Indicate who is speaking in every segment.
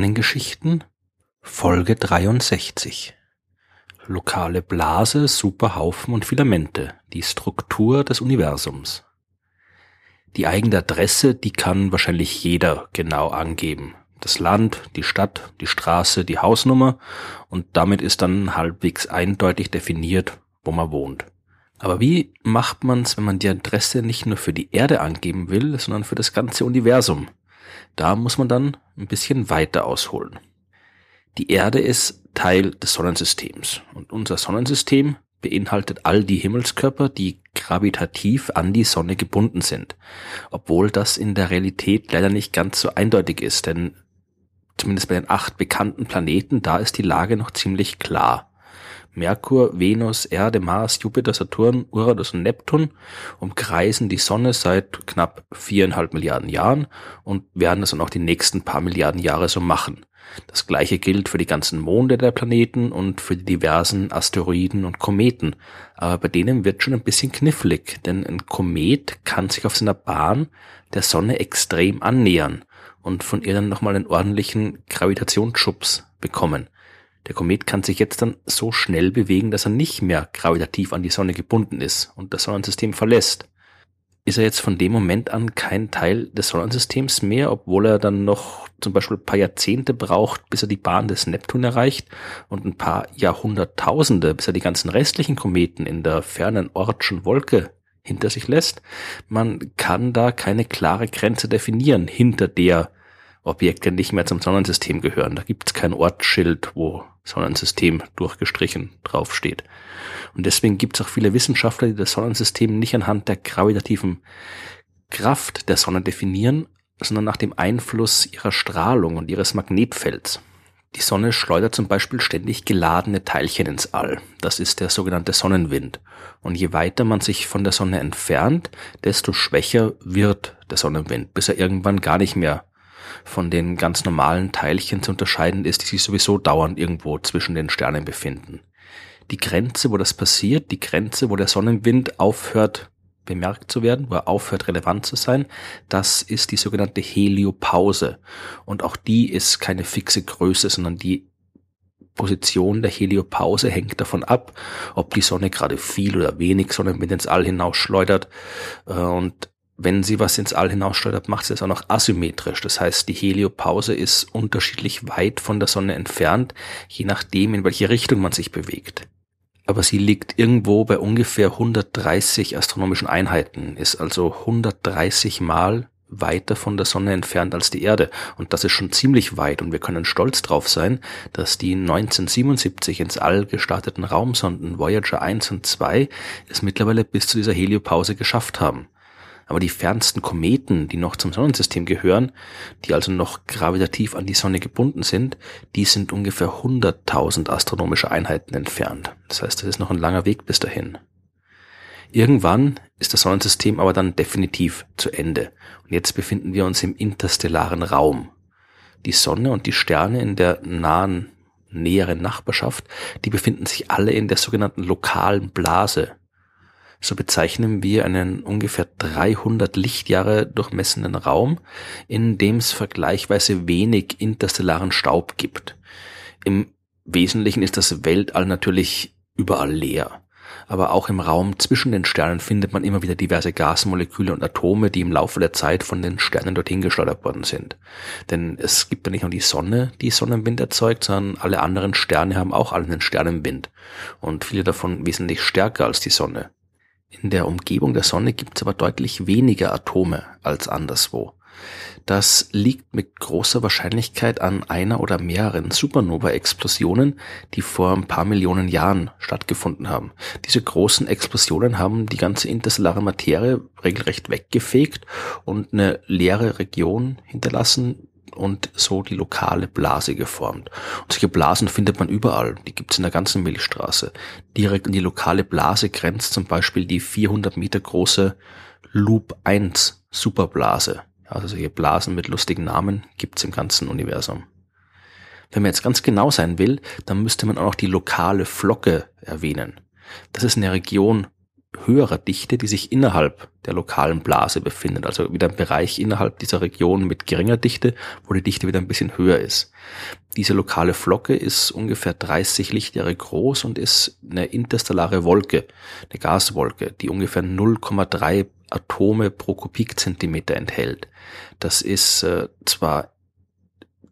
Speaker 1: Sternengeschichten Folge 63 Lokale Blase, Superhaufen und Filamente, die Struktur des Universums. Die eigene Adresse, die kann wahrscheinlich jeder genau angeben. Das Land, die Stadt, die Straße, die Hausnummer und damit ist dann halbwegs eindeutig definiert, wo man wohnt. Aber wie macht man's, wenn man die Adresse nicht nur für die Erde angeben will, sondern für das ganze Universum? Da muss man dann ein bisschen weiter ausholen. Die Erde ist Teil des Sonnensystems und unser Sonnensystem beinhaltet all die Himmelskörper, die gravitativ an die Sonne gebunden sind, obwohl das in der Realität leider nicht ganz so eindeutig ist, denn zumindest bei den acht bekannten Planeten, da ist die Lage noch ziemlich klar. Merkur, Venus, Erde, Mars, Jupiter, Saturn, Uranus und Neptun umkreisen die Sonne seit knapp viereinhalb Milliarden Jahren und werden das dann auch die nächsten paar Milliarden Jahre so machen. Das gleiche gilt für die ganzen Monde der Planeten und für die diversen Asteroiden und Kometen. Aber bei denen wird schon ein bisschen knifflig, denn ein Komet kann sich auf seiner Bahn der Sonne extrem annähern und von ihr dann nochmal einen ordentlichen Gravitationsschubs bekommen. Der Komet kann sich jetzt dann so schnell bewegen, dass er nicht mehr gravitativ an die Sonne gebunden ist und das Sonnensystem verlässt. Ist er jetzt von dem Moment an kein Teil des Sonnensystems mehr, obwohl er dann noch zum Beispiel ein paar Jahrzehnte braucht, bis er die Bahn des Neptun erreicht und ein paar Jahrhunderttausende, bis er die ganzen restlichen Kometen in der fernen Ortschen Wolke hinter sich lässt. Man kann da keine klare Grenze definieren, hinter der Objekte nicht mehr zum Sonnensystem gehören. Da gibt es kein Ortsschild, wo Sonnensystem durchgestrichen draufsteht. Und deswegen gibt es auch viele Wissenschaftler, die das Sonnensystem nicht anhand der gravitativen Kraft der Sonne definieren, sondern nach dem Einfluss ihrer Strahlung und ihres Magnetfelds. Die Sonne schleudert zum Beispiel ständig geladene Teilchen ins All. Das ist der sogenannte Sonnenwind. Und je weiter man sich von der Sonne entfernt, desto schwächer wird der Sonnenwind, bis er irgendwann gar nicht mehr von den ganz normalen Teilchen zu unterscheiden ist, die sich sowieso dauernd irgendwo zwischen den Sternen befinden. Die Grenze, wo das passiert, die Grenze, wo der Sonnenwind aufhört bemerkt zu werden, wo er aufhört relevant zu sein, das ist die sogenannte Heliopause. Und auch die ist keine fixe Größe, sondern die Position der Heliopause hängt davon ab, ob die Sonne gerade viel oder wenig Sonnenwind ins All hinausschleudert. Äh, und wenn sie was ins All hinaussteuert, macht sie es auch noch asymmetrisch. Das heißt, die Heliopause ist unterschiedlich weit von der Sonne entfernt, je nachdem, in welche Richtung man sich bewegt. Aber sie liegt irgendwo bei ungefähr 130 astronomischen Einheiten, ist also 130 Mal weiter von der Sonne entfernt als die Erde. Und das ist schon ziemlich weit und wir können stolz drauf sein, dass die 1977 ins All gestarteten Raumsonden Voyager 1 und 2 es mittlerweile bis zu dieser Heliopause geschafft haben. Aber die fernsten Kometen, die noch zum Sonnensystem gehören, die also noch gravitativ an die Sonne gebunden sind, die sind ungefähr 100.000 astronomische Einheiten entfernt. Das heißt, es ist noch ein langer Weg bis dahin. Irgendwann ist das Sonnensystem aber dann definitiv zu Ende. Und jetzt befinden wir uns im interstellaren Raum. Die Sonne und die Sterne in der nahen, näheren Nachbarschaft, die befinden sich alle in der sogenannten lokalen Blase, so bezeichnen wir einen ungefähr 300 Lichtjahre durchmessenen Raum, in dem es vergleichsweise wenig interstellaren Staub gibt. Im Wesentlichen ist das Weltall natürlich überall leer. Aber auch im Raum zwischen den Sternen findet man immer wieder diverse Gasmoleküle und Atome, die im Laufe der Zeit von den Sternen dorthin geschleudert worden sind. Denn es gibt ja nicht nur die Sonne, die Sonnenwind erzeugt, sondern alle anderen Sterne haben auch einen Sternenwind. Und viele davon wesentlich stärker als die Sonne. In der Umgebung der Sonne gibt es aber deutlich weniger Atome als anderswo. Das liegt mit großer Wahrscheinlichkeit an einer oder mehreren Supernova-Explosionen, die vor ein paar Millionen Jahren stattgefunden haben. Diese großen Explosionen haben die ganze interstellare Materie regelrecht weggefegt und eine leere Region hinterlassen, und so die lokale Blase geformt. Und solche Blasen findet man überall. Die gibt's in der ganzen Milchstraße. Direkt an die lokale Blase grenzt zum Beispiel die 400 Meter große Loop 1 Superblase. Also solche Blasen mit lustigen Namen gibt's im ganzen Universum. Wenn man jetzt ganz genau sein will, dann müsste man auch noch die lokale Flocke erwähnen. Das ist eine Region höherer Dichte, die sich innerhalb der lokalen Blase befindet. Also wieder ein Bereich innerhalb dieser Region mit geringer Dichte, wo die Dichte wieder ein bisschen höher ist. Diese lokale Flocke ist ungefähr 30 Lichtjahre groß und ist eine interstellare Wolke, eine Gaswolke, die ungefähr 0,3 Atome pro Kubikzentimeter enthält. Das ist äh, zwar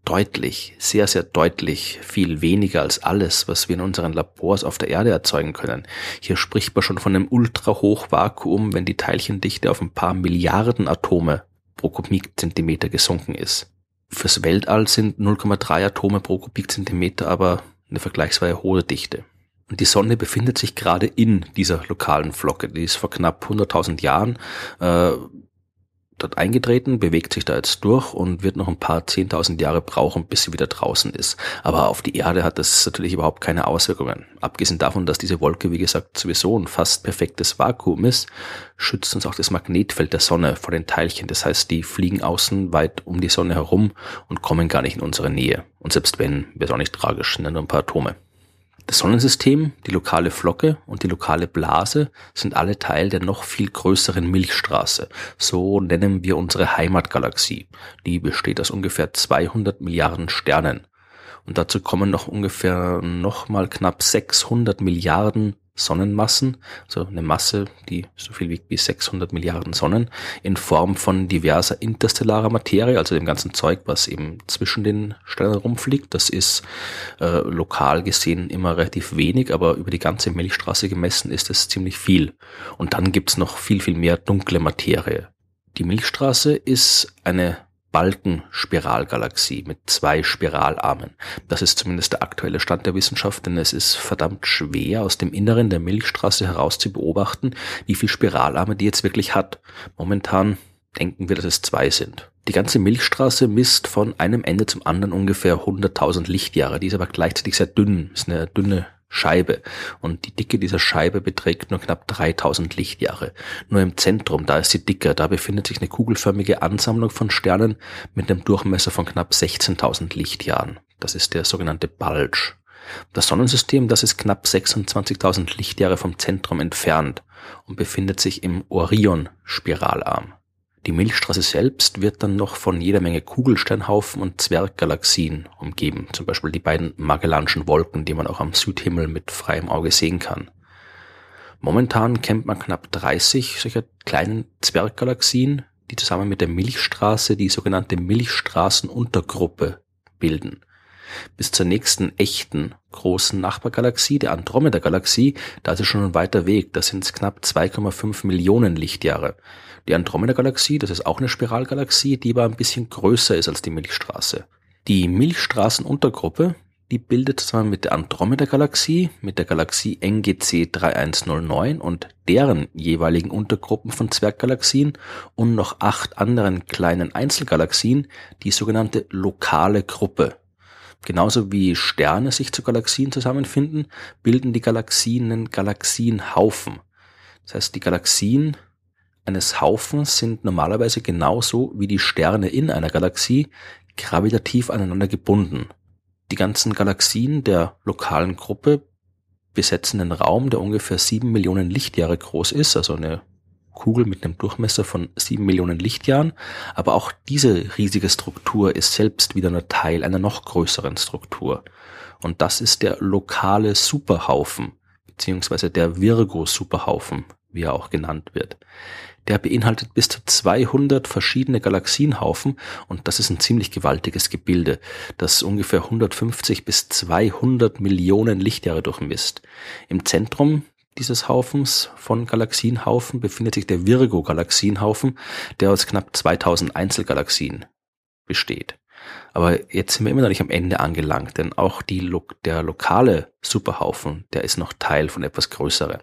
Speaker 1: deutlich, sehr, sehr deutlich viel weniger als alles, was wir in unseren Labors auf der Erde erzeugen können. Hier spricht man schon von einem Ultrahochvakuum, wenn die Teilchendichte auf ein paar Milliarden Atome pro Kubikzentimeter gesunken ist. Fürs Weltall sind 0,3 Atome pro Kubikzentimeter aber eine vergleichsweise hohe Dichte. Und die Sonne befindet sich gerade in dieser lokalen Flocke. Die ist vor knapp 100.000 Jahren äh, dort eingetreten, bewegt sich da jetzt durch und wird noch ein paar zehntausend Jahre brauchen, bis sie wieder draußen ist. Aber auf die Erde hat das natürlich überhaupt keine Auswirkungen. Abgesehen davon, dass diese Wolke, wie gesagt, sowieso ein fast perfektes Vakuum ist, schützt uns auch das Magnetfeld der Sonne vor den Teilchen. Das heißt, die fliegen außen weit um die Sonne herum und kommen gar nicht in unsere Nähe. Und selbst wenn, wird auch nicht tragisch, sind nur ein paar Atome. Das Sonnensystem, die lokale Flocke und die lokale Blase sind alle Teil der noch viel größeren Milchstraße. So nennen wir unsere Heimatgalaxie. Die besteht aus ungefähr 200 Milliarden Sternen. Und dazu kommen noch ungefähr nochmal knapp 600 Milliarden Sonnenmassen, also eine Masse, die so viel wiegt wie 600 Milliarden Sonnen, in Form von diverser interstellarer Materie, also dem ganzen Zeug, was eben zwischen den Sternen rumfliegt. Das ist äh, lokal gesehen immer relativ wenig, aber über die ganze Milchstraße gemessen ist es ziemlich viel. Und dann gibt's noch viel, viel mehr dunkle Materie. Die Milchstraße ist eine Balkenspiralgalaxie mit zwei Spiralarmen. Das ist zumindest der aktuelle Stand der Wissenschaft, denn es ist verdammt schwer, aus dem Inneren der Milchstraße heraus zu beobachten, wie viel Spiralarme die jetzt wirklich hat. Momentan denken wir, dass es zwei sind. Die ganze Milchstraße misst von einem Ende zum anderen ungefähr 100.000 Lichtjahre. Die ist aber gleichzeitig sehr dünn, ist eine dünne Scheibe. Und die Dicke dieser Scheibe beträgt nur knapp 3000 Lichtjahre. Nur im Zentrum, da ist sie dicker, da befindet sich eine kugelförmige Ansammlung von Sternen mit einem Durchmesser von knapp 16.000 Lichtjahren. Das ist der sogenannte Bulge. Das Sonnensystem, das ist knapp 26.000 Lichtjahre vom Zentrum entfernt und befindet sich im Orion-Spiralarm. Die Milchstraße selbst wird dann noch von jeder Menge Kugelsteinhaufen und Zwerggalaxien umgeben, zum Beispiel die beiden Magellanschen Wolken, die man auch am Südhimmel mit freiem Auge sehen kann. Momentan kennt man knapp 30 solcher kleinen Zwerggalaxien, die zusammen mit der Milchstraße die sogenannte Milchstraßenuntergruppe bilden. Bis zur nächsten echten großen Nachbargalaxie, der Andromeda-Galaxie, da ist es schon ein weiter Weg, da sind es knapp 2,5 Millionen Lichtjahre. Die Andromeda-Galaxie, das ist auch eine Spiralgalaxie, die aber ein bisschen größer ist als die Milchstraße. Die Milchstraßenuntergruppe, die bildet zusammen mit der Andromeda-Galaxie, mit der Galaxie NGC 3109 und deren jeweiligen Untergruppen von Zwerggalaxien und noch acht anderen kleinen Einzelgalaxien die sogenannte lokale Gruppe. Genauso wie Sterne sich zu Galaxien zusammenfinden, bilden die Galaxien einen Galaxienhaufen. Das heißt, die Galaxien eines Haufens sind normalerweise genauso wie die Sterne in einer Galaxie gravitativ aneinander gebunden. Die ganzen Galaxien der lokalen Gruppe besetzen einen Raum, der ungefähr sieben Millionen Lichtjahre groß ist, also eine Kugel mit einem Durchmesser von sieben Millionen Lichtjahren. Aber auch diese riesige Struktur ist selbst wieder nur Teil einer noch größeren Struktur. Und das ist der lokale Superhaufen, beziehungsweise der Virgo-Superhaufen, wie er auch genannt wird der beinhaltet bis zu 200 verschiedene Galaxienhaufen und das ist ein ziemlich gewaltiges Gebilde, das ungefähr 150 bis 200 Millionen Lichtjahre durchmisst. Im Zentrum dieses Haufens von Galaxienhaufen befindet sich der Virgo-Galaxienhaufen, der aus knapp 2000 Einzelgalaxien besteht. Aber jetzt sind wir immer noch nicht am Ende angelangt, denn auch die, der lokale Superhaufen, der ist noch Teil von etwas Größerem.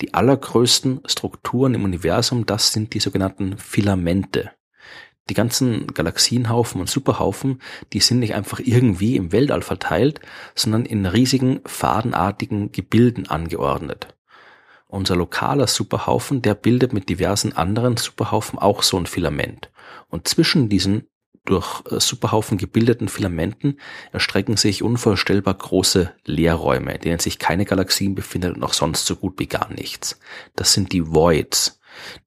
Speaker 1: Die allergrößten Strukturen im Universum, das sind die sogenannten Filamente. Die ganzen Galaxienhaufen und Superhaufen, die sind nicht einfach irgendwie im Weltall verteilt, sondern in riesigen, fadenartigen Gebilden angeordnet. Unser lokaler Superhaufen, der bildet mit diversen anderen Superhaufen auch so ein Filament. Und zwischen diesen durch äh, Superhaufen gebildeten Filamenten erstrecken sich unvorstellbar große Leerräume, in denen sich keine Galaxien befindet und auch sonst so gut wie gar nichts. Das sind die Voids,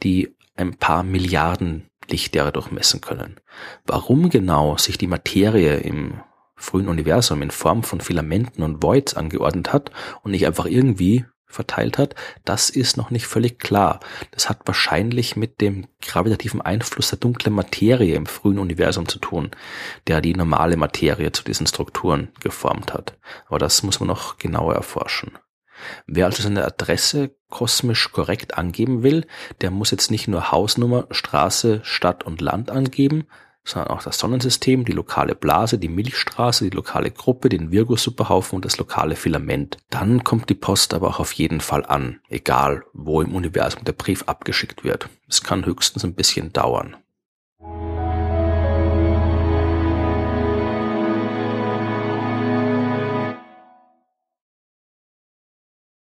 Speaker 1: die ein paar Milliarden Lichtjahre durchmessen können. Warum genau sich die Materie im frühen Universum in Form von Filamenten und Voids angeordnet hat und nicht einfach irgendwie verteilt hat, das ist noch nicht völlig klar. Das hat wahrscheinlich mit dem gravitativen Einfluss der dunklen Materie im frühen Universum zu tun, der die normale Materie zu diesen Strukturen geformt hat. Aber das muss man noch genauer erforschen. Wer also seine Adresse kosmisch korrekt angeben will, der muss jetzt nicht nur Hausnummer, Straße, Stadt und Land angeben, sondern auch das Sonnensystem, die lokale Blase, die Milchstraße, die lokale Gruppe, den Virgo-Superhaufen und das lokale Filament. Dann kommt die Post aber auch auf jeden Fall an, egal wo im Universum der Brief abgeschickt wird. Es kann höchstens ein bisschen dauern.